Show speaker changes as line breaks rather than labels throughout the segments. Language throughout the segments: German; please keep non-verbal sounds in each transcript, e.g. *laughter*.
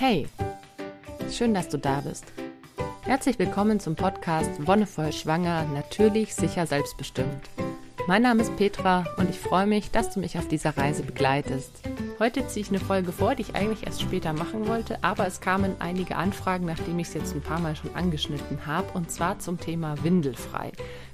Hey, schön, dass du da bist. Herzlich willkommen zum Podcast Wonnevoll Schwanger, natürlich, sicher, selbstbestimmt. Mein Name ist Petra und ich freue mich, dass du mich auf dieser Reise begleitest. Heute ziehe ich eine Folge vor, die ich eigentlich erst später machen wollte, aber es kamen einige Anfragen, nachdem ich es jetzt ein paar Mal schon angeschnitten habe, und zwar zum Thema Windelfrei.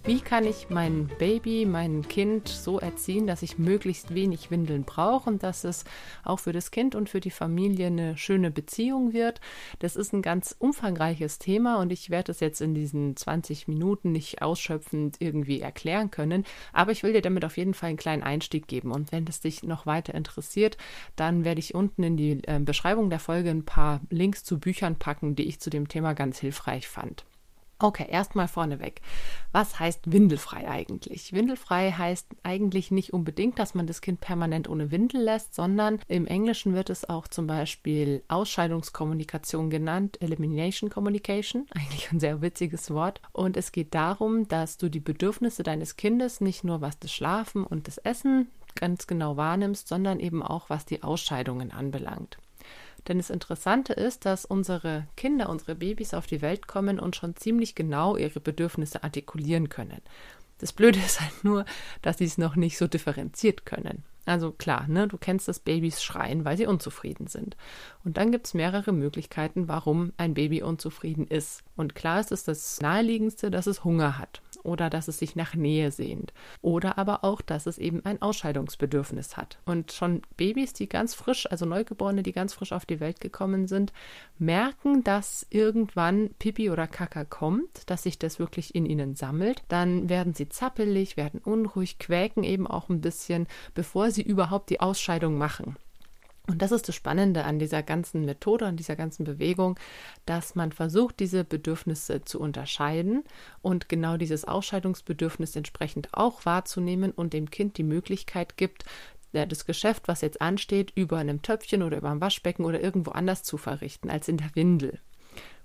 Wie kann ich mein Baby, mein Kind so erziehen, dass ich möglichst wenig Windeln brauche und dass es auch für das Kind und für die Familie eine schöne Beziehung wird? Das ist ein ganz umfangreiches Thema und ich werde es jetzt in diesen 20 Minuten nicht ausschöpfend irgendwie erklären können, aber ich will dir damit auf jeden Fall einen kleinen Einstieg geben und wenn es dich noch weiter interessiert, dann werde ich unten in die äh, Beschreibung der Folge ein paar Links zu Büchern packen, die ich zu dem Thema ganz hilfreich fand. Okay, erstmal vorneweg. Was heißt windelfrei eigentlich? Windelfrei heißt eigentlich nicht unbedingt, dass man das Kind permanent ohne Windel lässt, sondern im Englischen wird es auch zum Beispiel Ausscheidungskommunikation genannt, Elimination Communication, *laughs* eigentlich ein sehr witziges Wort. Und es geht darum, dass du die Bedürfnisse deines Kindes nicht nur was das Schlafen und das Essen ganz genau wahrnimmst, sondern eben auch was die Ausscheidungen anbelangt. Denn das Interessante ist, dass unsere Kinder, unsere Babys auf die Welt kommen und schon ziemlich genau ihre Bedürfnisse artikulieren können. Das Blöde *laughs* ist halt nur, dass sie es noch nicht so differenziert können. Also klar, ne, du kennst das Babys schreien, weil sie unzufrieden sind. Und dann gibt es mehrere Möglichkeiten, warum ein Baby unzufrieden ist. Und klar ist es das naheliegendste, dass es Hunger hat oder dass es sich nach Nähe sehnt oder aber auch, dass es eben ein Ausscheidungsbedürfnis hat. Und schon Babys, die ganz frisch, also Neugeborene, die ganz frisch auf die Welt gekommen sind, merken, dass irgendwann Pipi oder Kaka kommt, dass sich das wirklich in ihnen sammelt. Dann werden sie zappelig, werden unruhig, quäken eben auch ein bisschen, bevor sie überhaupt die Ausscheidung machen. Und das ist das Spannende an dieser ganzen Methode, an dieser ganzen Bewegung, dass man versucht, diese Bedürfnisse zu unterscheiden und genau dieses Ausscheidungsbedürfnis entsprechend auch wahrzunehmen und dem Kind die Möglichkeit gibt, das Geschäft, was jetzt ansteht, über einem Töpfchen oder über einem Waschbecken oder irgendwo anders zu verrichten als in der Windel.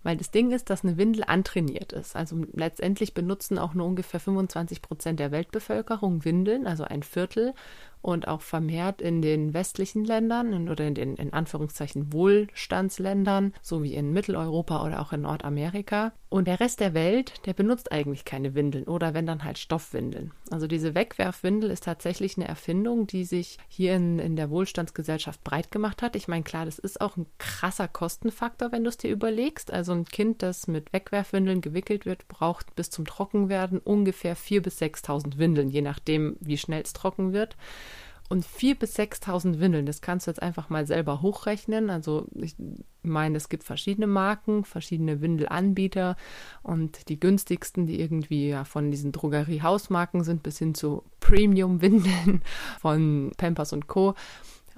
Weil das Ding ist, dass eine Windel antrainiert ist. Also letztendlich benutzen auch nur ungefähr 25 Prozent der Weltbevölkerung Windeln, also ein Viertel und auch vermehrt in den westlichen Ländern oder in den in Anführungszeichen Wohlstandsländern, so wie in Mitteleuropa oder auch in Nordamerika. Und der Rest der Welt, der benutzt eigentlich keine Windeln oder wenn dann halt Stoffwindeln. Also diese Wegwerfwindel ist tatsächlich eine Erfindung, die sich hier in, in der Wohlstandsgesellschaft breit gemacht hat. Ich meine, klar, das ist auch ein krasser Kostenfaktor, wenn du es dir überlegst. Also ein Kind, das mit Wegwerfwindeln gewickelt wird, braucht bis zum Trockenwerden ungefähr 4.000 bis 6.000 Windeln, je nachdem, wie schnell es trocken wird. Und 4.000 bis 6.000 Windeln, das kannst du jetzt einfach mal selber hochrechnen. Also ich meine, es gibt verschiedene Marken, verschiedene Windelanbieter und die günstigsten, die irgendwie ja von diesen Drogerie-Hausmarken sind, bis hin zu Premium-Windeln *laughs* von Pampers und Co.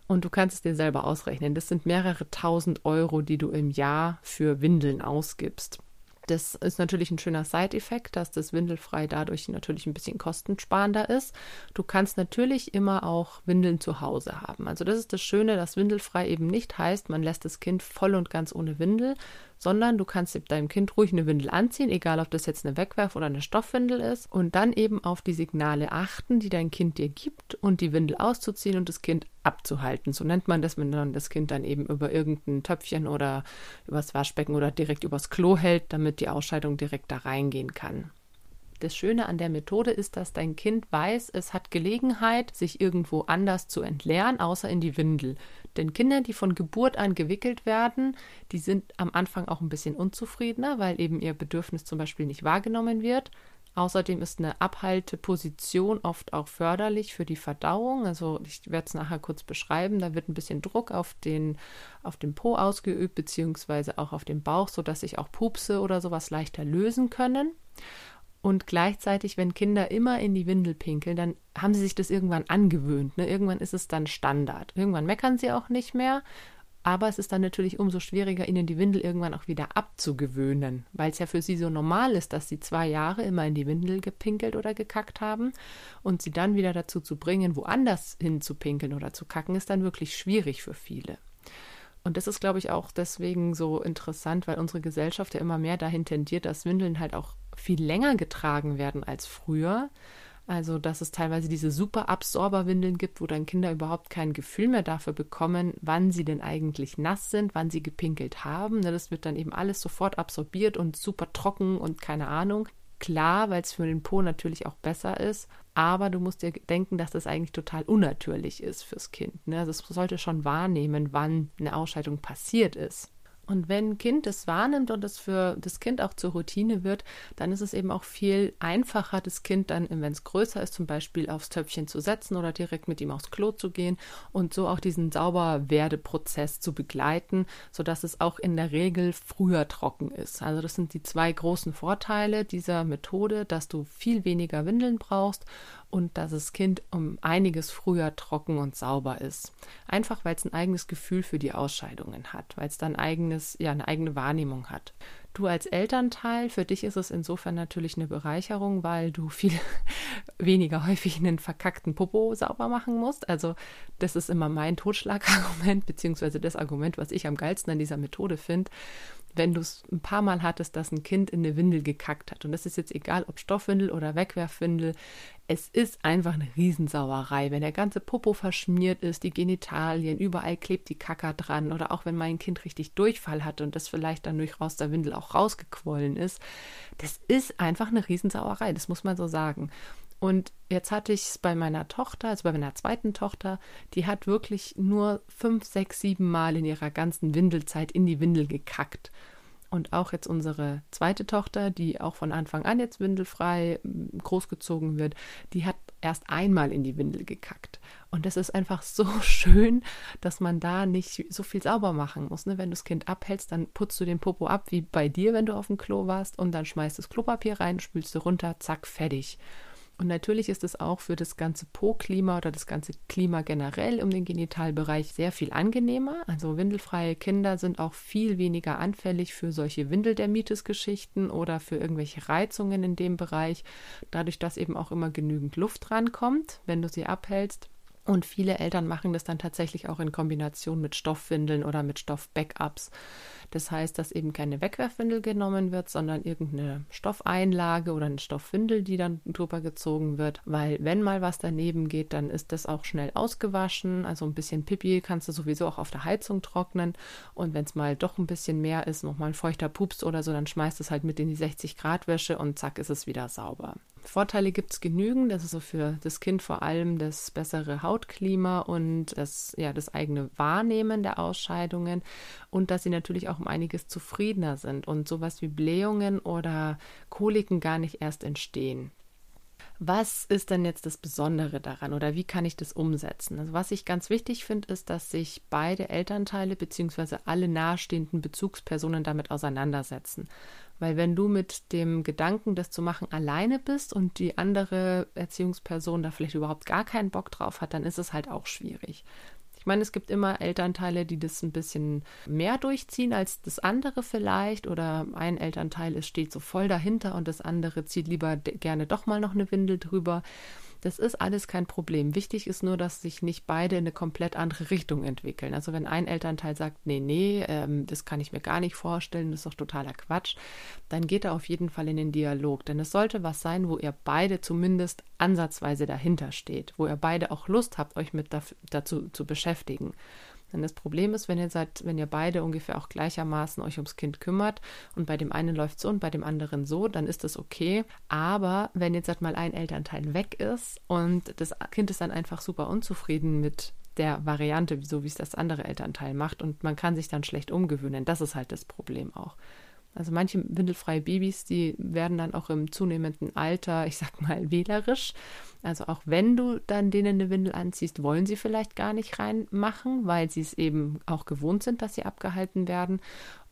Und du kannst es dir selber ausrechnen. Das sind mehrere tausend Euro, die du im Jahr für Windeln ausgibst. Das ist natürlich ein schöner Side-Effekt, dass das Windelfrei dadurch natürlich ein bisschen kostensparender ist. Du kannst natürlich immer auch Windeln zu Hause haben. Also das ist das Schöne, dass Windelfrei eben nicht heißt, man lässt das Kind voll und ganz ohne Windel, sondern du kannst deinem Kind ruhig eine Windel anziehen, egal ob das jetzt eine Wegwerf- oder eine Stoffwindel ist, und dann eben auf die Signale achten, die dein Kind dir gibt und die Windel auszuziehen und das Kind abzuhalten. So nennt man das, wenn man das Kind dann eben über irgendein Töpfchen oder übers Waschbecken oder direkt übers Klo hält, damit die Ausscheidung direkt da reingehen kann. Das Schöne an der Methode ist, dass dein Kind weiß, es hat Gelegenheit, sich irgendwo anders zu entleeren, außer in die Windel. Denn Kinder, die von Geburt an gewickelt werden, die sind am Anfang auch ein bisschen unzufriedener, weil eben ihr Bedürfnis zum Beispiel nicht wahrgenommen wird. Außerdem ist eine Abhalteposition oft auch förderlich für die Verdauung. Also ich werde es nachher kurz beschreiben. Da wird ein bisschen Druck auf den, auf den Po ausgeübt, beziehungsweise auch auf den Bauch, sodass sich auch Pupse oder sowas leichter lösen können. Und gleichzeitig, wenn Kinder immer in die Windel pinkeln, dann haben sie sich das irgendwann angewöhnt. Ne? Irgendwann ist es dann Standard. Irgendwann meckern sie auch nicht mehr. Aber es ist dann natürlich umso schwieriger, ihnen die Windel irgendwann auch wieder abzugewöhnen, weil es ja für sie so normal ist, dass sie zwei Jahre immer in die Windel gepinkelt oder gekackt haben und sie dann wieder dazu zu bringen, woanders hin zu pinkeln oder zu kacken, ist dann wirklich schwierig für viele. Und das ist, glaube ich, auch deswegen so interessant, weil unsere Gesellschaft ja immer mehr dahin tendiert, dass Windeln halt auch viel länger getragen werden als früher. Also, dass es teilweise diese super Absorberwindeln gibt, wo dann Kinder überhaupt kein Gefühl mehr dafür bekommen, wann sie denn eigentlich nass sind, wann sie gepinkelt haben. Ne, das wird dann eben alles sofort absorbiert und super trocken und keine Ahnung. Klar, weil es für den Po natürlich auch besser ist, aber du musst dir denken, dass das eigentlich total unnatürlich ist fürs Kind. Ne? Also es sollte schon wahrnehmen, wann eine Ausscheidung passiert ist. Und wenn ein Kind es wahrnimmt und es für das Kind auch zur Routine wird, dann ist es eben auch viel einfacher, das Kind dann, wenn es größer ist, zum Beispiel aufs Töpfchen zu setzen oder direkt mit ihm aufs Klo zu gehen und so auch diesen Sauberwerdeprozess zu begleiten, sodass es auch in der Regel früher trocken ist. Also das sind die zwei großen Vorteile dieser Methode, dass du viel weniger Windeln brauchst und dass das Kind um einiges früher trocken und sauber ist. Einfach weil es ein eigenes Gefühl für die Ausscheidungen hat, weil es dann eigenes, ja, eine eigene Wahrnehmung hat. Du als Elternteil, für dich ist es insofern natürlich eine Bereicherung, weil du viel *laughs* weniger häufig einen verkackten Popo sauber machen musst. Also das ist immer mein Totschlagargument, *laughs* beziehungsweise das Argument, was ich am geilsten an dieser Methode finde wenn du es ein paar Mal hattest, dass ein Kind in eine Windel gekackt hat. Und das ist jetzt egal, ob Stoffwindel oder Wegwerfwindel. Es ist einfach eine Riesensauerei, wenn der ganze Popo verschmiert ist, die Genitalien, überall klebt die Kacker dran. Oder auch wenn mein Kind richtig Durchfall hatte und das vielleicht dann durch raus der Windel auch rausgequollen ist. Das ist einfach eine Riesensauerei, das muss man so sagen. Und jetzt hatte ich es bei meiner Tochter, also bei meiner zweiten Tochter, die hat wirklich nur fünf, sechs, sieben Mal in ihrer ganzen Windelzeit in die Windel gekackt. Und auch jetzt unsere zweite Tochter, die auch von Anfang an jetzt windelfrei großgezogen wird, die hat erst einmal in die Windel gekackt. Und das ist einfach *laughs* so schön, dass man da nicht so viel sauber machen muss. Ne? Wenn du das Kind abhältst, dann putzt du den Popo ab, wie bei dir, wenn du auf dem Klo warst, und dann schmeißt das Klopapier rein, spülst du runter, zack, fertig. Und natürlich ist es auch für das ganze Po-Klima oder das ganze Klima generell um den Genitalbereich sehr viel angenehmer. Also windelfreie Kinder sind auch viel weniger anfällig für solche Windeldermitis-Geschichten oder für irgendwelche Reizungen in dem Bereich, dadurch, dass eben auch immer genügend Luft rankommt, wenn du sie abhältst. Und viele Eltern machen das dann tatsächlich auch in Kombination mit Stoffwindeln oder mit Stoffbackups. Das heißt, dass eben keine Wegwerfwindel genommen wird, sondern irgendeine Stoffeinlage oder eine Stoffwindel, die dann drüber gezogen wird. Weil wenn mal was daneben geht, dann ist das auch schnell ausgewaschen. Also ein bisschen Pipi kannst du sowieso auch auf der Heizung trocknen. Und wenn es mal doch ein bisschen mehr ist, nochmal ein feuchter Pups oder so, dann schmeißt es halt mit in die 60 Grad Wäsche und zack ist es wieder sauber. Vorteile gibt es genügend. Das ist so für das Kind vor allem das bessere Hautklima und das, ja, das eigene Wahrnehmen der Ausscheidungen und dass sie natürlich auch um einiges zufriedener sind und sowas wie Blähungen oder Koliken gar nicht erst entstehen. Was ist denn jetzt das Besondere daran oder wie kann ich das umsetzen? Also was ich ganz wichtig finde, ist, dass sich beide Elternteile bzw. alle nahestehenden Bezugspersonen damit auseinandersetzen. Weil wenn du mit dem Gedanken, das zu machen, alleine bist und die andere Erziehungsperson da vielleicht überhaupt gar keinen Bock drauf hat, dann ist es halt auch schwierig. Ich meine, es gibt immer Elternteile, die das ein bisschen mehr durchziehen als das andere vielleicht. Oder ein Elternteil steht so voll dahinter und das andere zieht lieber gerne doch mal noch eine Windel drüber. Das ist alles kein Problem. Wichtig ist nur, dass sich nicht beide in eine komplett andere Richtung entwickeln. Also wenn ein Elternteil sagt, nee, nee, ähm, das kann ich mir gar nicht vorstellen, das ist doch totaler Quatsch, dann geht er auf jeden Fall in den Dialog. Denn es sollte was sein, wo ihr beide zumindest ansatzweise dahinter steht, wo ihr beide auch Lust habt, euch mit dazu zu beschäftigen. Denn das Problem ist, wenn ihr seid, wenn ihr beide ungefähr auch gleichermaßen euch ums Kind kümmert und bei dem einen läuft so und bei dem anderen so, dann ist das okay. Aber wenn jetzt mal ein Elternteil weg ist und das Kind ist dann einfach super unzufrieden mit der Variante, so wie es das andere Elternteil macht und man kann sich dann schlecht umgewöhnen. Das ist halt das Problem auch. Also manche windelfreie Babys, die werden dann auch im zunehmenden Alter, ich sag mal, wählerisch. Also auch wenn du dann denen eine Windel anziehst, wollen sie vielleicht gar nicht reinmachen, weil sie es eben auch gewohnt sind, dass sie abgehalten werden.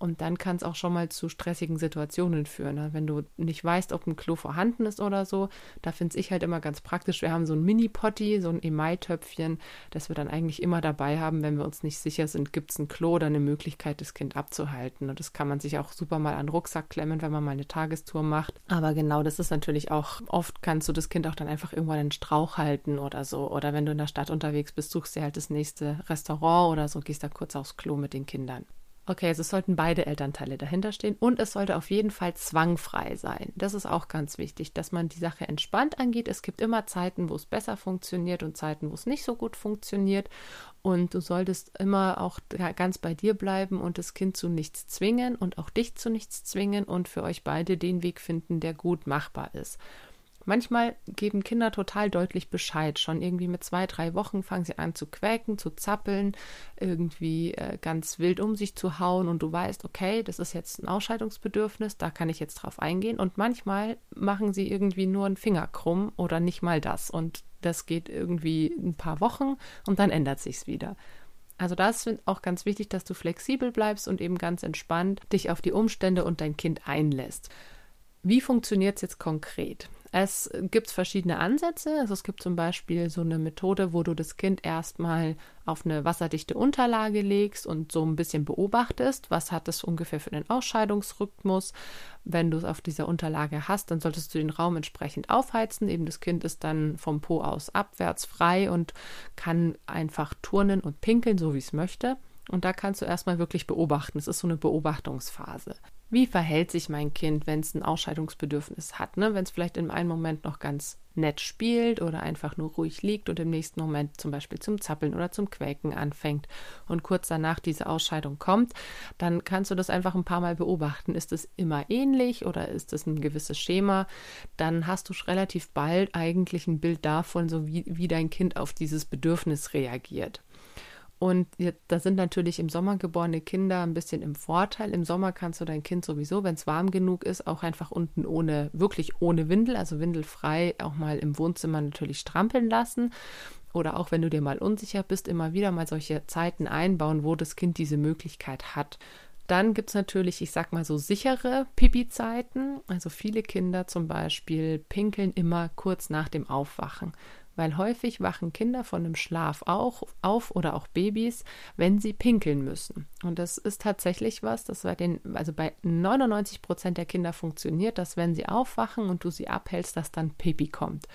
Und dann kann es auch schon mal zu stressigen Situationen führen. Ne? Wenn du nicht weißt, ob ein Klo vorhanden ist oder so, da finde ich halt immer ganz praktisch. Wir haben so ein Mini-Potti, so ein Emai-Töpfchen, das wir dann eigentlich immer dabei haben, wenn wir uns nicht sicher sind, gibt es ein Klo oder eine Möglichkeit, das Kind abzuhalten. Und das kann man sich auch super mal an den Rucksack klemmen, wenn man mal eine Tagestour macht. Aber genau, das ist natürlich auch, oft kannst du das Kind auch dann einfach irgendwann einen Strauch halten oder so. Oder wenn du in der Stadt unterwegs bist, suchst dir halt das nächste Restaurant oder so, gehst da kurz aufs Klo mit den Kindern. Okay, also es sollten beide Elternteile dahinter stehen und es sollte auf jeden Fall zwangfrei sein. Das ist auch ganz wichtig, dass man die Sache entspannt angeht. Es gibt immer Zeiten, wo es besser funktioniert und Zeiten, wo es nicht so gut funktioniert. Und du solltest immer auch ganz bei dir bleiben und das Kind zu nichts zwingen und auch dich zu nichts zwingen und für euch beide den Weg finden, der gut machbar ist. Manchmal geben Kinder total deutlich Bescheid. Schon irgendwie mit zwei, drei Wochen fangen sie an zu quäken, zu zappeln, irgendwie äh, ganz wild um sich zu hauen und du weißt, okay, das ist jetzt ein Ausscheidungsbedürfnis, da kann ich jetzt drauf eingehen. Und manchmal machen sie irgendwie nur einen Finger krumm oder nicht mal das. Und das geht irgendwie ein paar Wochen und dann ändert sich's wieder. Also das ist auch ganz wichtig, dass du flexibel bleibst und eben ganz entspannt dich auf die Umstände und dein Kind einlässt. Wie funktioniert es jetzt konkret? Es gibt verschiedene Ansätze. Also es gibt zum Beispiel so eine Methode, wo du das Kind erstmal auf eine wasserdichte Unterlage legst und so ein bisschen beobachtest, was hat es ungefähr für den Ausscheidungsrhythmus. Wenn du es auf dieser Unterlage hast, dann solltest du den Raum entsprechend aufheizen. Eben das Kind ist dann vom Po aus abwärts frei und kann einfach turnen und pinkeln, so wie es möchte. Und da kannst du erstmal wirklich beobachten. Es ist so eine Beobachtungsphase wie verhält sich mein Kind, wenn es ein Ausscheidungsbedürfnis hat, ne? wenn es vielleicht in einem Moment noch ganz nett spielt oder einfach nur ruhig liegt und im nächsten Moment zum Beispiel zum Zappeln oder zum Quäken anfängt und kurz danach diese Ausscheidung kommt, dann kannst du das einfach ein paar Mal beobachten. Ist es immer ähnlich oder ist es ein gewisses Schema? Dann hast du relativ bald eigentlich ein Bild davon, so wie, wie dein Kind auf dieses Bedürfnis reagiert. Und da sind natürlich im Sommer geborene Kinder ein bisschen im Vorteil. Im Sommer kannst du dein Kind sowieso, wenn es warm genug ist, auch einfach unten ohne, wirklich ohne Windel, also windelfrei, auch mal im Wohnzimmer natürlich strampeln lassen. Oder auch wenn du dir mal unsicher bist, immer wieder mal solche Zeiten einbauen, wo das Kind diese Möglichkeit hat. Dann gibt es natürlich, ich sag mal so sichere Pipi-Zeiten. Also viele Kinder zum Beispiel pinkeln immer kurz nach dem Aufwachen weil häufig wachen Kinder von dem Schlaf auch auf oder auch Babys, wenn sie pinkeln müssen. Und das ist tatsächlich was, das bei den, also bei 99 Prozent der Kinder funktioniert, dass wenn sie aufwachen und du sie abhältst, dass dann Pipi kommt.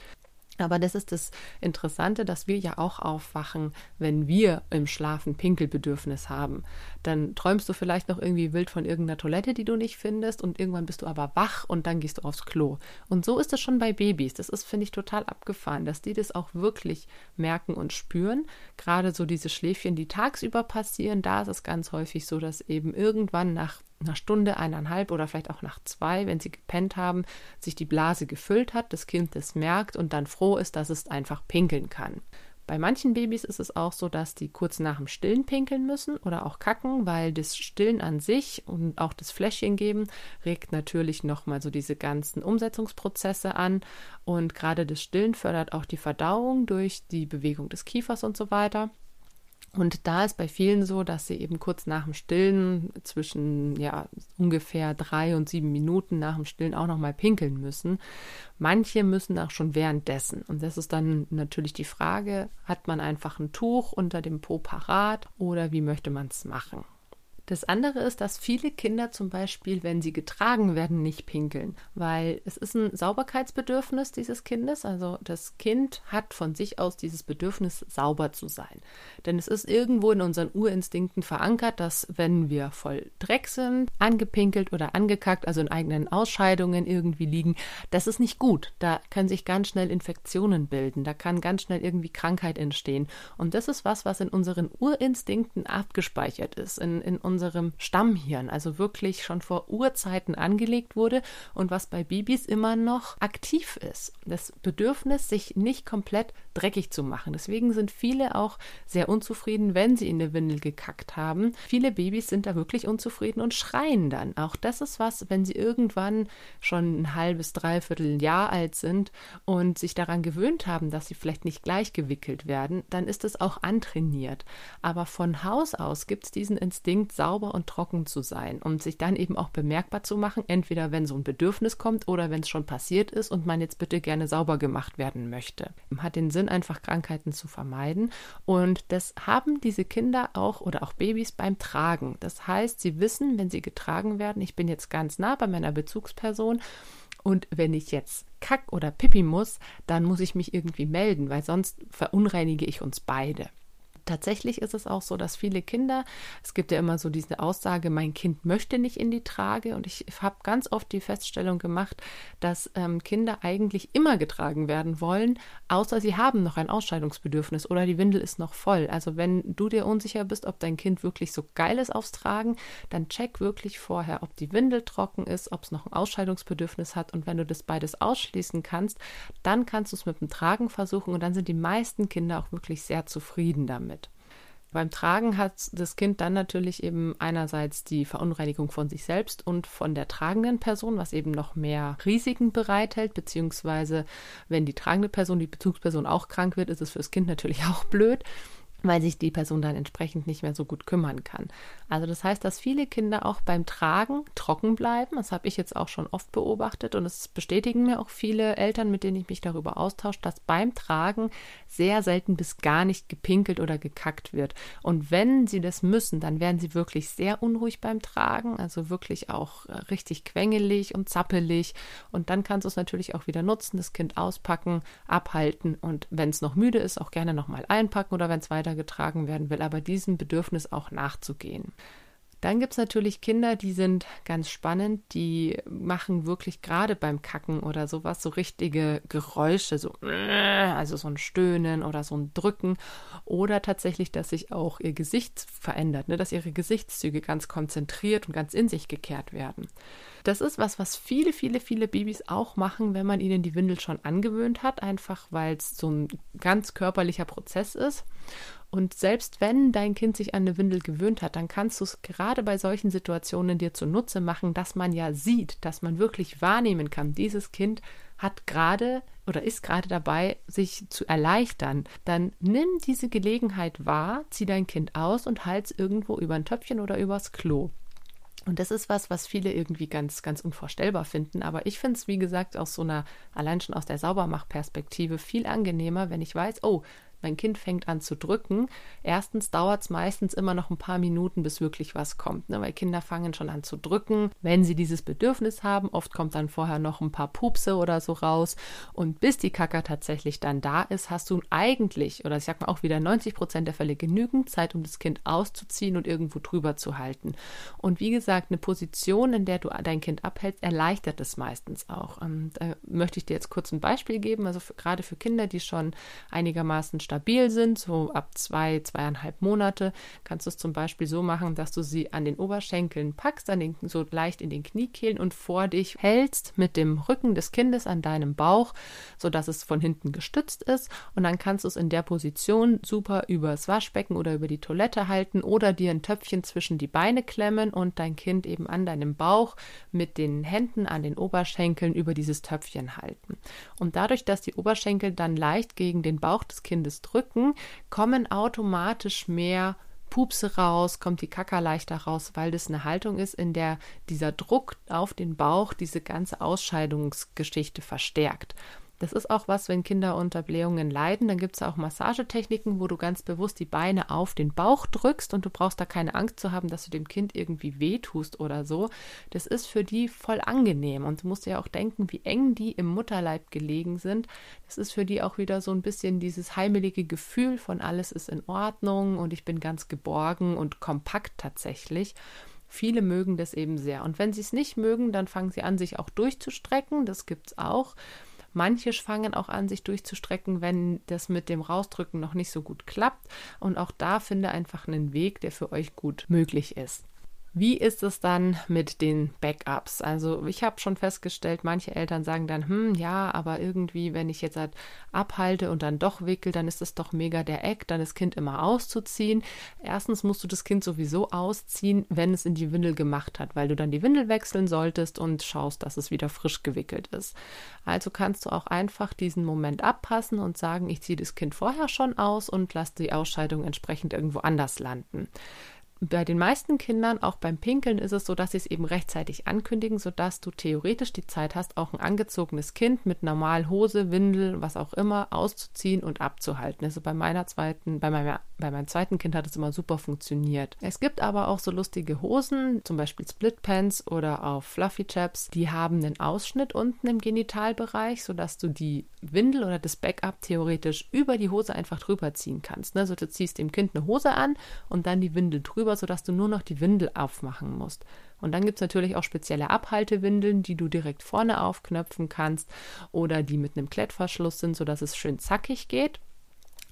Aber das ist das Interessante, dass wir ja auch aufwachen, wenn wir im Schlafen Pinkelbedürfnis haben. Dann träumst du vielleicht noch irgendwie wild von irgendeiner Toilette, die du nicht findest, und irgendwann bist du aber wach und dann gehst du aufs Klo. Und so ist es schon bei Babys. Das ist, finde ich, total abgefahren, dass die das auch wirklich merken und spüren. Gerade so diese Schläfchen, die tagsüber passieren, da ist es ganz häufig so, dass eben irgendwann nach einer Stunde, eineinhalb oder vielleicht auch nach zwei, wenn sie gepennt haben, sich die Blase gefüllt hat, das Kind das merkt und dann froh ist, dass es einfach pinkeln kann. Bei manchen Babys ist es auch so, dass die kurz nach dem Stillen pinkeln müssen oder auch kacken, weil das Stillen an sich und auch das Fläschchen geben regt natürlich nochmal so diese ganzen Umsetzungsprozesse an und gerade das Stillen fördert auch die Verdauung durch die Bewegung des Kiefers und so weiter. Und da ist bei vielen so, dass sie eben kurz nach dem Stillen zwischen ja ungefähr drei und sieben Minuten nach dem Stillen auch noch mal pinkeln müssen. Manche müssen auch schon währenddessen. Und das ist dann natürlich die Frage: Hat man einfach ein Tuch unter dem Po parat oder wie möchte man es machen? Das andere ist, dass viele Kinder zum Beispiel, wenn sie getragen werden, nicht pinkeln, weil es ist ein Sauberkeitsbedürfnis dieses Kindes. Also das Kind hat von sich aus dieses Bedürfnis, sauber zu sein. Denn es ist irgendwo in unseren Urinstinkten verankert, dass wenn wir voll Dreck sind, angepinkelt oder angekackt, also in eigenen Ausscheidungen irgendwie liegen, das ist nicht gut. Da können sich ganz schnell Infektionen bilden, da kann ganz schnell irgendwie Krankheit entstehen. Und das ist was, was in unseren Urinstinkten abgespeichert ist, in, in unserem Stammhirn, also wirklich schon vor Urzeiten angelegt wurde und was bei Babys immer noch aktiv ist. Das Bedürfnis, sich nicht komplett dreckig zu machen. Deswegen sind viele auch sehr unzufrieden, wenn sie in der Windel gekackt haben. Viele Babys sind da wirklich unzufrieden und schreien dann. Auch das ist was, wenn sie irgendwann schon ein halbes, dreiviertel Jahr alt sind und sich daran gewöhnt haben, dass sie vielleicht nicht gleich gewickelt werden, dann ist es auch antrainiert. Aber von Haus aus gibt es diesen Instinkt, sauber und trocken zu sein und sich dann eben auch bemerkbar zu machen, entweder wenn so ein Bedürfnis kommt oder wenn es schon passiert ist und man jetzt bitte gerne sauber gemacht werden möchte. Hat den Sinn, einfach Krankheiten zu vermeiden und das haben diese Kinder auch oder auch Babys beim Tragen. Das heißt, sie wissen, wenn sie getragen werden, ich bin jetzt ganz nah bei meiner Bezugsperson und wenn ich jetzt kack oder pipi muss, dann muss ich mich irgendwie melden, weil sonst verunreinige ich uns beide. Tatsächlich ist es auch so, dass viele Kinder, es gibt ja immer so diese Aussage, mein Kind möchte nicht in die Trage und ich habe ganz oft die Feststellung gemacht, dass ähm, Kinder eigentlich immer getragen werden wollen, außer sie haben noch ein Ausscheidungsbedürfnis oder die Windel ist noch voll. Also wenn du dir unsicher bist, ob dein Kind wirklich so geil ist aufs Tragen, dann check wirklich vorher, ob die Windel trocken ist, ob es noch ein Ausscheidungsbedürfnis hat und wenn du das beides ausschließen kannst, dann kannst du es mit dem Tragen versuchen und dann sind die meisten Kinder auch wirklich sehr zufrieden damit. Beim Tragen hat das Kind dann natürlich eben einerseits die Verunreinigung von sich selbst und von der tragenden Person, was eben noch mehr Risiken bereithält, beziehungsweise wenn die tragende Person, die Bezugsperson auch krank wird, ist es fürs Kind natürlich *laughs* auch blöd weil sich die Person dann entsprechend nicht mehr so gut kümmern kann. Also das heißt, dass viele Kinder auch beim Tragen trocken bleiben. Das habe ich jetzt auch schon oft beobachtet und es bestätigen mir auch viele Eltern, mit denen ich mich darüber austausche, dass beim Tragen sehr selten bis gar nicht gepinkelt oder gekackt wird. Und wenn sie das müssen, dann werden sie wirklich sehr unruhig beim Tragen, also wirklich auch richtig quengelig und zappelig. Und dann kannst du es natürlich auch wieder nutzen, das Kind auspacken, abhalten und wenn es noch müde ist, auch gerne nochmal einpacken oder wenn es weiter weitergetragen werden will, aber diesem Bedürfnis auch nachzugehen. Dann gibt es natürlich Kinder, die sind ganz spannend, die machen wirklich gerade beim Kacken oder sowas so richtige Geräusche, so also so ein Stöhnen oder so ein Drücken oder tatsächlich, dass sich auch ihr Gesicht verändert, ne, dass ihre Gesichtszüge ganz konzentriert und ganz in sich gekehrt werden. Das ist was, was viele, viele, viele Babys auch machen, wenn man ihnen die Windel schon angewöhnt hat, einfach weil es so ein ganz körperlicher Prozess ist. Und selbst wenn dein Kind sich an eine Windel gewöhnt hat, dann kannst du es gerade bei solchen Situationen dir zunutze machen, dass man ja sieht, dass man wirklich wahrnehmen kann, dieses Kind hat gerade oder ist gerade dabei, sich zu erleichtern, dann nimm diese Gelegenheit wahr, zieh dein Kind aus und halt's irgendwo über ein Töpfchen oder übers Klo. Und das ist was, was viele irgendwie ganz, ganz unvorstellbar finden. Aber ich finde es, wie gesagt, aus so einer, allein schon aus der Saubermachperspektive viel angenehmer, wenn ich weiß, oh, mein Kind fängt an zu drücken. Erstens dauert es meistens immer noch ein paar Minuten, bis wirklich was kommt, ne? weil Kinder fangen schon an zu drücken, wenn sie dieses Bedürfnis haben. Oft kommt dann vorher noch ein paar Pupse oder so raus. Und bis die Kacker tatsächlich dann da ist, hast du eigentlich, oder ich sag mal auch wieder 90 Prozent der Fälle genügend Zeit, um das Kind auszuziehen und irgendwo drüber zu halten. Und wie gesagt, eine Position, in der du dein Kind abhältst, erleichtert es meistens auch. Und da möchte ich dir jetzt kurz ein Beispiel geben. Also für, gerade für Kinder, die schon einigermaßen stabil sind, so ab zwei, zweieinhalb Monate, kannst du es zum Beispiel so machen, dass du sie an den Oberschenkeln packst, an den, so leicht in den Kniekehlen und vor dich hältst mit dem Rücken des Kindes an deinem Bauch, sodass es von hinten gestützt ist. Und dann kannst du es in der Position super übers Waschbecken oder über die Toilette halten oder dir ein Töpfchen zwischen die Beine klemmen und dein Kind eben an deinem Bauch mit den Händen an den Oberschenkeln über dieses Töpfchen halten. Und dadurch, dass die Oberschenkel dann leicht gegen den Bauch des Kindes das Drücken, kommen automatisch mehr Pupse raus, kommt die Kaka leichter raus, weil das eine Haltung ist, in der dieser Druck auf den Bauch diese ganze Ausscheidungsgeschichte verstärkt. Das ist auch was, wenn Kinder unter Blähungen leiden, dann gibt es auch Massagetechniken, wo du ganz bewusst die Beine auf den Bauch drückst und du brauchst da keine Angst zu haben, dass du dem Kind irgendwie wehtust oder so. Das ist für die voll angenehm und du musst ja auch denken, wie eng die im Mutterleib gelegen sind. Das ist für die auch wieder so ein bisschen dieses heimelige Gefühl von alles ist in Ordnung und ich bin ganz geborgen und kompakt tatsächlich. Viele mögen das eben sehr. Und wenn sie es nicht mögen, dann fangen sie an, sich auch durchzustrecken. Das gibt es auch. Manche fangen auch an, sich durchzustrecken, wenn das mit dem Rausdrücken noch nicht so gut klappt. Und auch da finde einfach einen Weg, der für euch gut möglich ist. Wie ist es dann mit den Backups? Also ich habe schon festgestellt, manche Eltern sagen dann, hm, ja, aber irgendwie, wenn ich jetzt halt abhalte und dann doch wickel, dann ist das doch mega der Eck, dann das Kind immer auszuziehen. Erstens musst du das Kind sowieso ausziehen, wenn es in die Windel gemacht hat, weil du dann die Windel wechseln solltest und schaust, dass es wieder frisch gewickelt ist. Also kannst du auch einfach diesen Moment abpassen und sagen, ich ziehe das Kind vorher schon aus und lasse die Ausscheidung entsprechend irgendwo anders landen. Bei den meisten Kindern, auch beim Pinkeln, ist es so, dass sie es eben rechtzeitig ankündigen, sodass du theoretisch die Zeit hast, auch ein angezogenes Kind mit normal Hose, Windel, was auch immer, auszuziehen und abzuhalten. Also bei meiner zweiten, bei meinem, bei meinem zweiten Kind hat es immer super funktioniert. Es gibt aber auch so lustige Hosen, zum Beispiel Splitpants oder auch Fluffy Chaps, die haben einen Ausschnitt unten im Genitalbereich, sodass du die Windel oder das Backup theoretisch über die Hose einfach drüber ziehen kannst. Ne? Also du ziehst dem Kind eine Hose an und dann die Windel drüber, sodass du nur noch die Windel aufmachen musst. Und dann gibt es natürlich auch spezielle Abhaltewindeln, die du direkt vorne aufknöpfen kannst oder die mit einem Klettverschluss sind, sodass es schön zackig geht.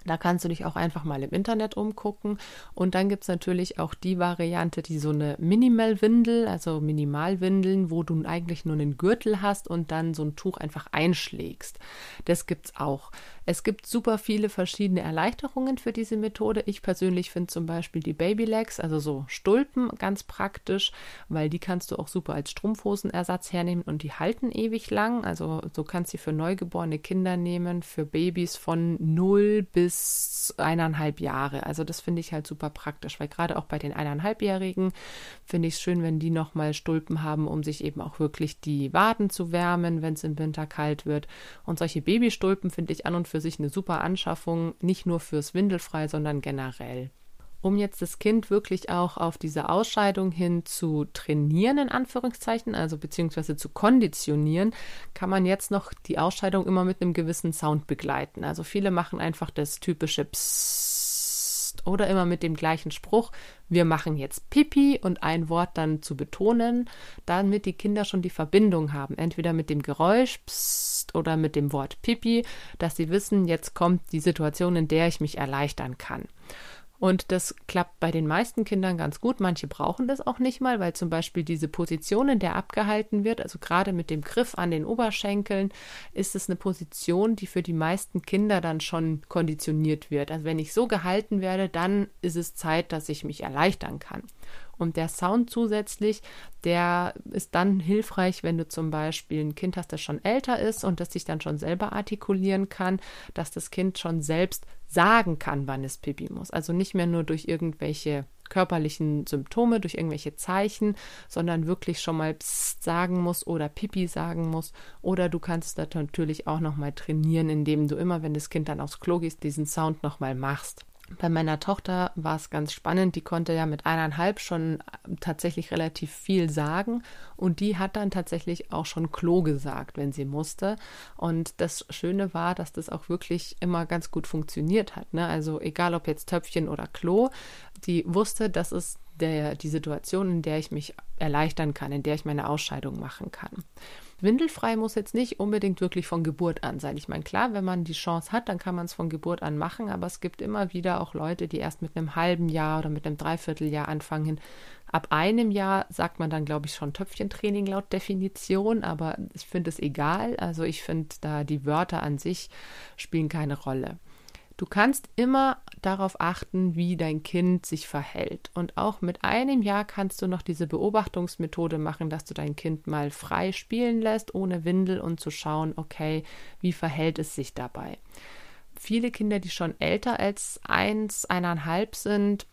Da kannst du dich auch einfach mal im Internet umgucken. Und dann gibt es natürlich auch die Variante, die so eine Minimal-Windel, also Minimalwindeln, wo du eigentlich nur einen Gürtel hast und dann so ein Tuch einfach einschlägst. Das gibt es auch. Es gibt super viele verschiedene Erleichterungen für diese Methode. Ich persönlich finde zum Beispiel die Babylegs, also so Stulpen, ganz praktisch, weil die kannst du auch super als Strumpfhosenersatz hernehmen und die halten ewig lang. Also so kannst du sie für neugeborene Kinder nehmen, für Babys von 0 bis eineinhalb Jahre. Also das finde ich halt super praktisch, weil gerade auch bei den eineinhalbjährigen finde ich es schön, wenn die nochmal Stulpen haben, um sich eben auch wirklich die Waden zu wärmen, wenn es im Winter kalt wird. Und solche Babystulpen finde ich an und für sich eine super Anschaffung, nicht nur fürs Windelfrei, sondern generell. Um jetzt das Kind wirklich auch auf diese Ausscheidung hin zu trainieren, in Anführungszeichen, also beziehungsweise zu konditionieren, kann man jetzt noch die Ausscheidung immer mit einem gewissen Sound begleiten. Also viele machen einfach das typische Psst oder immer mit dem gleichen Spruch, wir machen jetzt Pipi und ein Wort dann zu betonen, damit die Kinder schon die Verbindung haben, entweder mit dem Geräusch Psst oder mit dem Wort Pipi, dass sie wissen, jetzt kommt die Situation, in der ich mich erleichtern kann. Und das klappt bei den meisten Kindern ganz gut. Manche brauchen das auch nicht mal, weil zum Beispiel diese Position, in der abgehalten wird, also gerade mit dem Griff an den Oberschenkeln, ist es eine Position, die für die meisten Kinder dann schon konditioniert wird. Also wenn ich so gehalten werde, dann ist es Zeit, dass ich mich erleichtern kann. Und der Sound zusätzlich, der ist dann hilfreich, wenn du zum Beispiel ein Kind hast, das schon älter ist und das sich dann schon selber artikulieren kann, dass das Kind schon selbst sagen kann, wann es pipi muss. Also nicht mehr nur durch irgendwelche körperlichen Symptome, durch irgendwelche Zeichen, sondern wirklich schon mal Psst sagen muss oder Pipi sagen muss. Oder du kannst das natürlich auch nochmal trainieren, indem du immer, wenn das Kind dann aufs Klo gehst, diesen Sound nochmal machst. Bei meiner Tochter war es ganz spannend. Die konnte ja mit eineinhalb schon tatsächlich relativ viel sagen. Und die hat dann tatsächlich auch schon Klo gesagt, wenn sie musste. Und das Schöne war, dass das auch wirklich immer ganz gut funktioniert hat. Ne? Also egal ob jetzt Töpfchen oder Klo, die wusste, das ist der, die Situation, in der ich mich erleichtern kann, in der ich meine Ausscheidung machen kann. Windelfrei muss jetzt nicht unbedingt wirklich von Geburt an sein. Ich meine, klar, wenn man die Chance hat, dann kann man es von Geburt an machen, aber es gibt immer wieder auch Leute, die erst mit einem halben Jahr oder mit einem Dreivierteljahr anfangen. Ab einem Jahr sagt man dann, glaube ich, schon Töpfchentraining laut Definition, aber ich finde es egal. Also ich finde da die Wörter an sich spielen keine Rolle. Du kannst immer darauf achten, wie dein Kind sich verhält. Und auch mit einem Jahr kannst du noch diese Beobachtungsmethode machen, dass du dein Kind mal frei spielen lässt, ohne Windel und zu schauen, okay, wie verhält es sich dabei. Viele Kinder, die schon älter als eins, eineinhalb sind,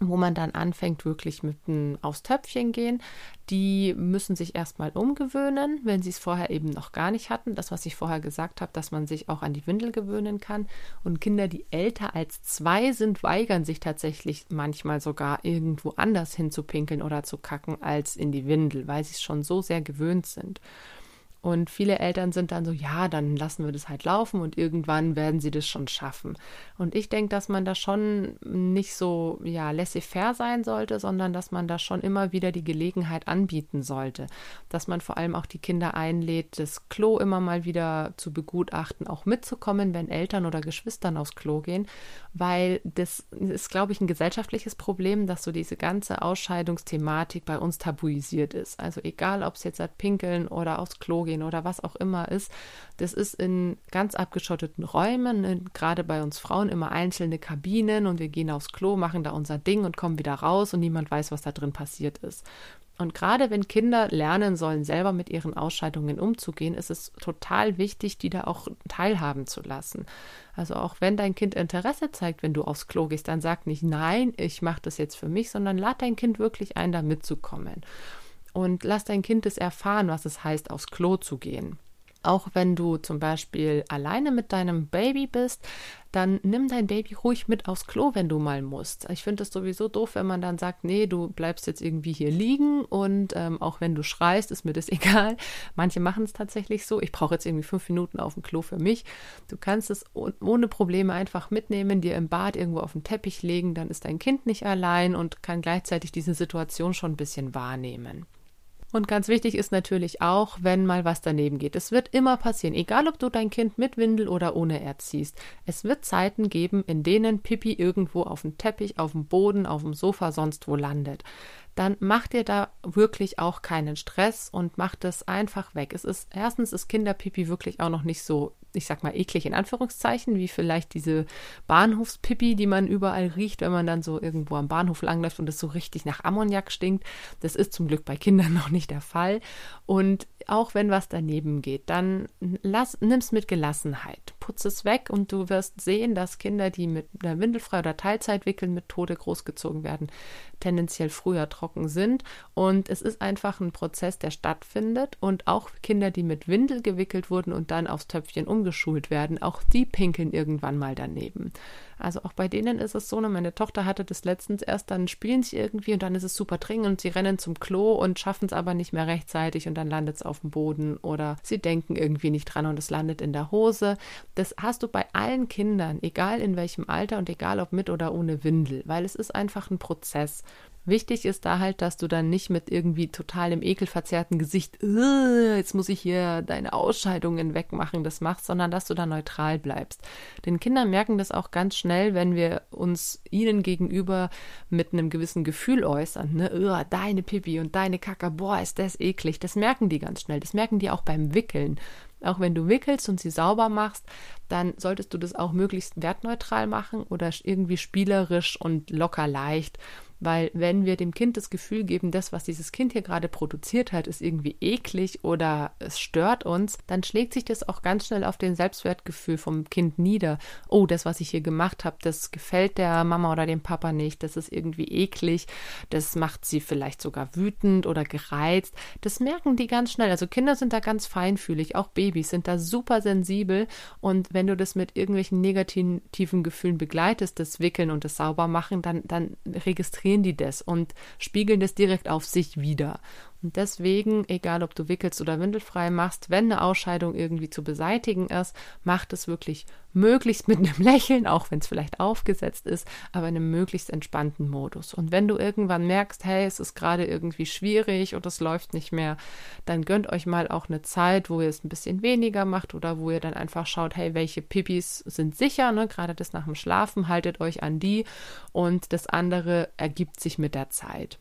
wo man dann anfängt, wirklich mit einem aufs Töpfchen gehen. Die müssen sich erstmal umgewöhnen, wenn sie es vorher eben noch gar nicht hatten. Das, was ich vorher gesagt habe, dass man sich auch an die Windel gewöhnen kann. Und Kinder, die älter als zwei sind, weigern sich tatsächlich manchmal sogar irgendwo anders hinzupinkeln oder zu kacken als in die Windel, weil sie es schon so sehr gewöhnt sind. Und viele Eltern sind dann so, ja, dann lassen wir das halt laufen und irgendwann werden sie das schon schaffen. Und ich denke, dass man da schon nicht so, ja, laissez-faire sein sollte, sondern dass man da schon immer wieder die Gelegenheit anbieten sollte. Dass man vor allem auch die Kinder einlädt, das Klo immer mal wieder zu begutachten, auch mitzukommen, wenn Eltern oder Geschwistern aufs Klo gehen, weil das ist, glaube ich, ein gesellschaftliches Problem, dass so diese ganze Ausscheidungsthematik bei uns tabuisiert ist. Also egal, ob es jetzt halt Pinkeln oder aufs Klo gehen oder was auch immer ist. Das ist in ganz abgeschotteten Räumen, gerade bei uns Frauen immer einzelne Kabinen und wir gehen aufs Klo, machen da unser Ding und kommen wieder raus und niemand weiß, was da drin passiert ist. Und gerade wenn Kinder lernen sollen, selber mit ihren Ausscheidungen umzugehen, ist es total wichtig, die da auch teilhaben zu lassen. Also auch wenn dein Kind Interesse zeigt, wenn du aufs Klo gehst, dann sag nicht, nein, ich mache das jetzt für mich, sondern lad dein Kind wirklich ein, da mitzukommen. Und lass dein Kind es erfahren, was es heißt, aufs Klo zu gehen. Auch wenn du zum Beispiel alleine mit deinem Baby bist, dann nimm dein Baby ruhig mit aufs Klo, wenn du mal musst. Ich finde es sowieso doof, wenn man dann sagt, nee, du bleibst jetzt irgendwie hier liegen und ähm, auch wenn du schreist, ist mir das *laughs* egal. Manche machen es tatsächlich so. Ich brauche jetzt irgendwie fünf Minuten auf dem Klo für mich. Du kannst es ohne Probleme einfach mitnehmen, dir im Bad irgendwo auf den Teppich legen, dann ist dein Kind nicht allein und kann gleichzeitig diese Situation schon ein bisschen wahrnehmen. Und ganz wichtig ist natürlich auch, wenn mal was daneben geht. Es wird immer passieren, egal ob du dein Kind mit Windel oder ohne erziehst. Es wird Zeiten geben, in denen Pipi irgendwo auf dem Teppich, auf dem Boden, auf dem Sofa, sonst wo landet dann macht ihr da wirklich auch keinen Stress und macht es einfach weg. Es ist erstens ist Kinderpipi wirklich auch noch nicht so, ich sag mal eklig in Anführungszeichen, wie vielleicht diese Bahnhofspipi, die man überall riecht, wenn man dann so irgendwo am Bahnhof langläuft und es so richtig nach Ammoniak stinkt. Das ist zum Glück bei Kindern *laughs* noch nicht der Fall. Und auch wenn was daneben geht, dann lass, nimm's mit Gelassenheit. Putz es weg und du wirst sehen, dass Kinder, die mit einer windelfrei oder Teilzeitwickelmethode großgezogen werden, tendenziell früher trocken sind. Und es ist einfach ein Prozess, der stattfindet. Und auch Kinder, die mit Windel gewickelt wurden und dann aufs Töpfchen umgeschult werden, auch die pinkeln irgendwann mal daneben. Also auch bei denen ist es so, ne, meine Tochter hatte das letztens erst, dann spielen sie irgendwie und dann ist es super dringend und sie rennen zum Klo und schaffen es aber nicht mehr rechtzeitig und dann landet es auf dem Boden oder sie denken irgendwie nicht dran und es landet in der Hose. Das hast du bei allen Kindern, egal in welchem Alter und egal ob mit oder ohne Windel, weil es ist einfach ein Prozess. Wichtig ist da halt, dass du dann nicht mit irgendwie total im ekelverzerrten Gesicht, jetzt muss ich hier deine Ausscheidungen wegmachen, das machst, sondern dass du da neutral bleibst. Denn Kinder merken das auch ganz schnell, wenn wir uns ihnen gegenüber mit einem gewissen Gefühl äußern, ne, deine Pipi und deine Kacke, boah, ist das eklig. Das merken die ganz schnell. Das merken die auch beim Wickeln. Auch wenn du wickelst und sie sauber machst, dann solltest du das auch möglichst wertneutral machen oder irgendwie spielerisch und locker leicht. Weil wenn wir dem Kind das Gefühl geben, das, was dieses Kind hier gerade produziert hat, ist irgendwie eklig oder es stört uns, dann schlägt sich das auch ganz schnell auf den Selbstwertgefühl vom Kind nieder. Oh, das, was ich hier gemacht habe, das gefällt der Mama oder dem Papa nicht, das ist irgendwie eklig, das macht sie vielleicht sogar wütend oder gereizt. Das merken die ganz schnell. Also Kinder sind da ganz feinfühlig, auch Babys sind da super sensibel und wenn du das mit irgendwelchen negativen Gefühlen begleitest, das Wickeln und das Saubermachen, dann, dann registrieren registrieren die das und spiegeln das direkt auf sich wieder. Und deswegen, egal ob du wickelst oder windelfrei machst, wenn eine Ausscheidung irgendwie zu beseitigen ist, macht es wirklich möglichst mit einem *laughs* Lächeln, auch wenn es vielleicht aufgesetzt ist, aber in einem möglichst entspannten Modus. Und wenn du irgendwann merkst, hey, es ist gerade irgendwie schwierig oder es läuft nicht mehr, dann gönnt euch mal auch eine Zeit, wo ihr es ein bisschen weniger macht oder wo ihr dann einfach schaut, hey, welche Pipis sind sicher, ne? gerade das nach dem Schlafen, haltet euch an die und das andere ergibt sich mit der Zeit.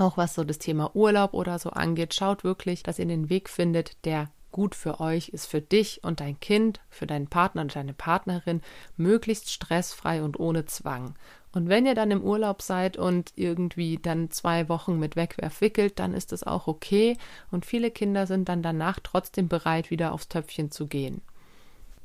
Auch was so das Thema Urlaub oder so angeht, schaut wirklich, dass ihr den Weg findet, der gut für euch ist, für dich und dein Kind, für deinen Partner und deine Partnerin, möglichst stressfrei und ohne Zwang. Und wenn ihr dann im Urlaub seid und irgendwie dann zwei Wochen mit Wegwerf wickelt, dann ist es auch okay und viele Kinder sind dann danach trotzdem bereit, wieder aufs Töpfchen zu gehen.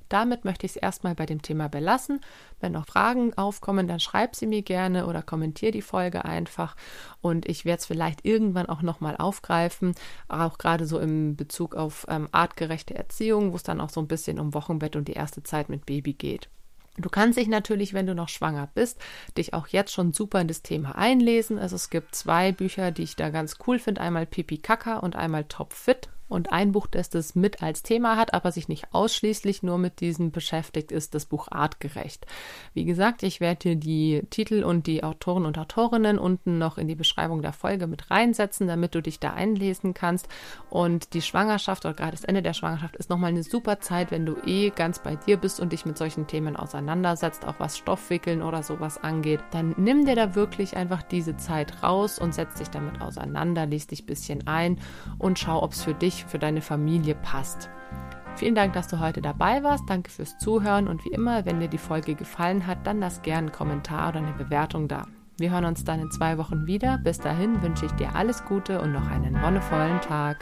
Damit möchte ich es erstmal bei dem Thema belassen. Wenn noch Fragen aufkommen, dann schreib sie mir gerne oder kommentier die Folge einfach und ich werde es vielleicht irgendwann auch nochmal aufgreifen, auch gerade so im Bezug auf ähm, artgerechte Erziehung, wo es dann auch so ein bisschen um Wochenbett und die erste Zeit mit Baby geht. Du kannst dich natürlich, wenn du noch schwanger bist, dich auch jetzt schon super in das Thema einlesen. Also es gibt zwei Bücher, die ich da ganz cool finde. Einmal Pipi Kaka und einmal Top Fit und ein Buch, das das mit als Thema hat, aber sich nicht ausschließlich nur mit diesem beschäftigt, ist das Buch Artgerecht. Wie gesagt, ich werde dir die Titel und die Autoren und Autorinnen unten noch in die Beschreibung der Folge mit reinsetzen, damit du dich da einlesen kannst. Und die Schwangerschaft oder gerade das Ende der Schwangerschaft ist nochmal eine super Zeit, wenn du eh ganz bei dir bist und dich mit solchen Themen auseinandersetzt, auch was Stoffwickeln oder sowas angeht. Dann nimm dir da wirklich einfach diese Zeit raus und setz dich damit auseinander, lies dich ein bisschen ein und schau, ob es für dich dich, für deine Familie passt. Vielen Dank, dass du heute dabei warst. Danke fürs Zuhören und wie immer, wenn dir die Folge gefallen hat, dann lass gerne einen Kommentar oder eine Bewertung da. Wir hören uns dann in zwei Wochen wieder. Bis dahin wünsche ich dir alles Gute und noch einen wonnevollen Tag.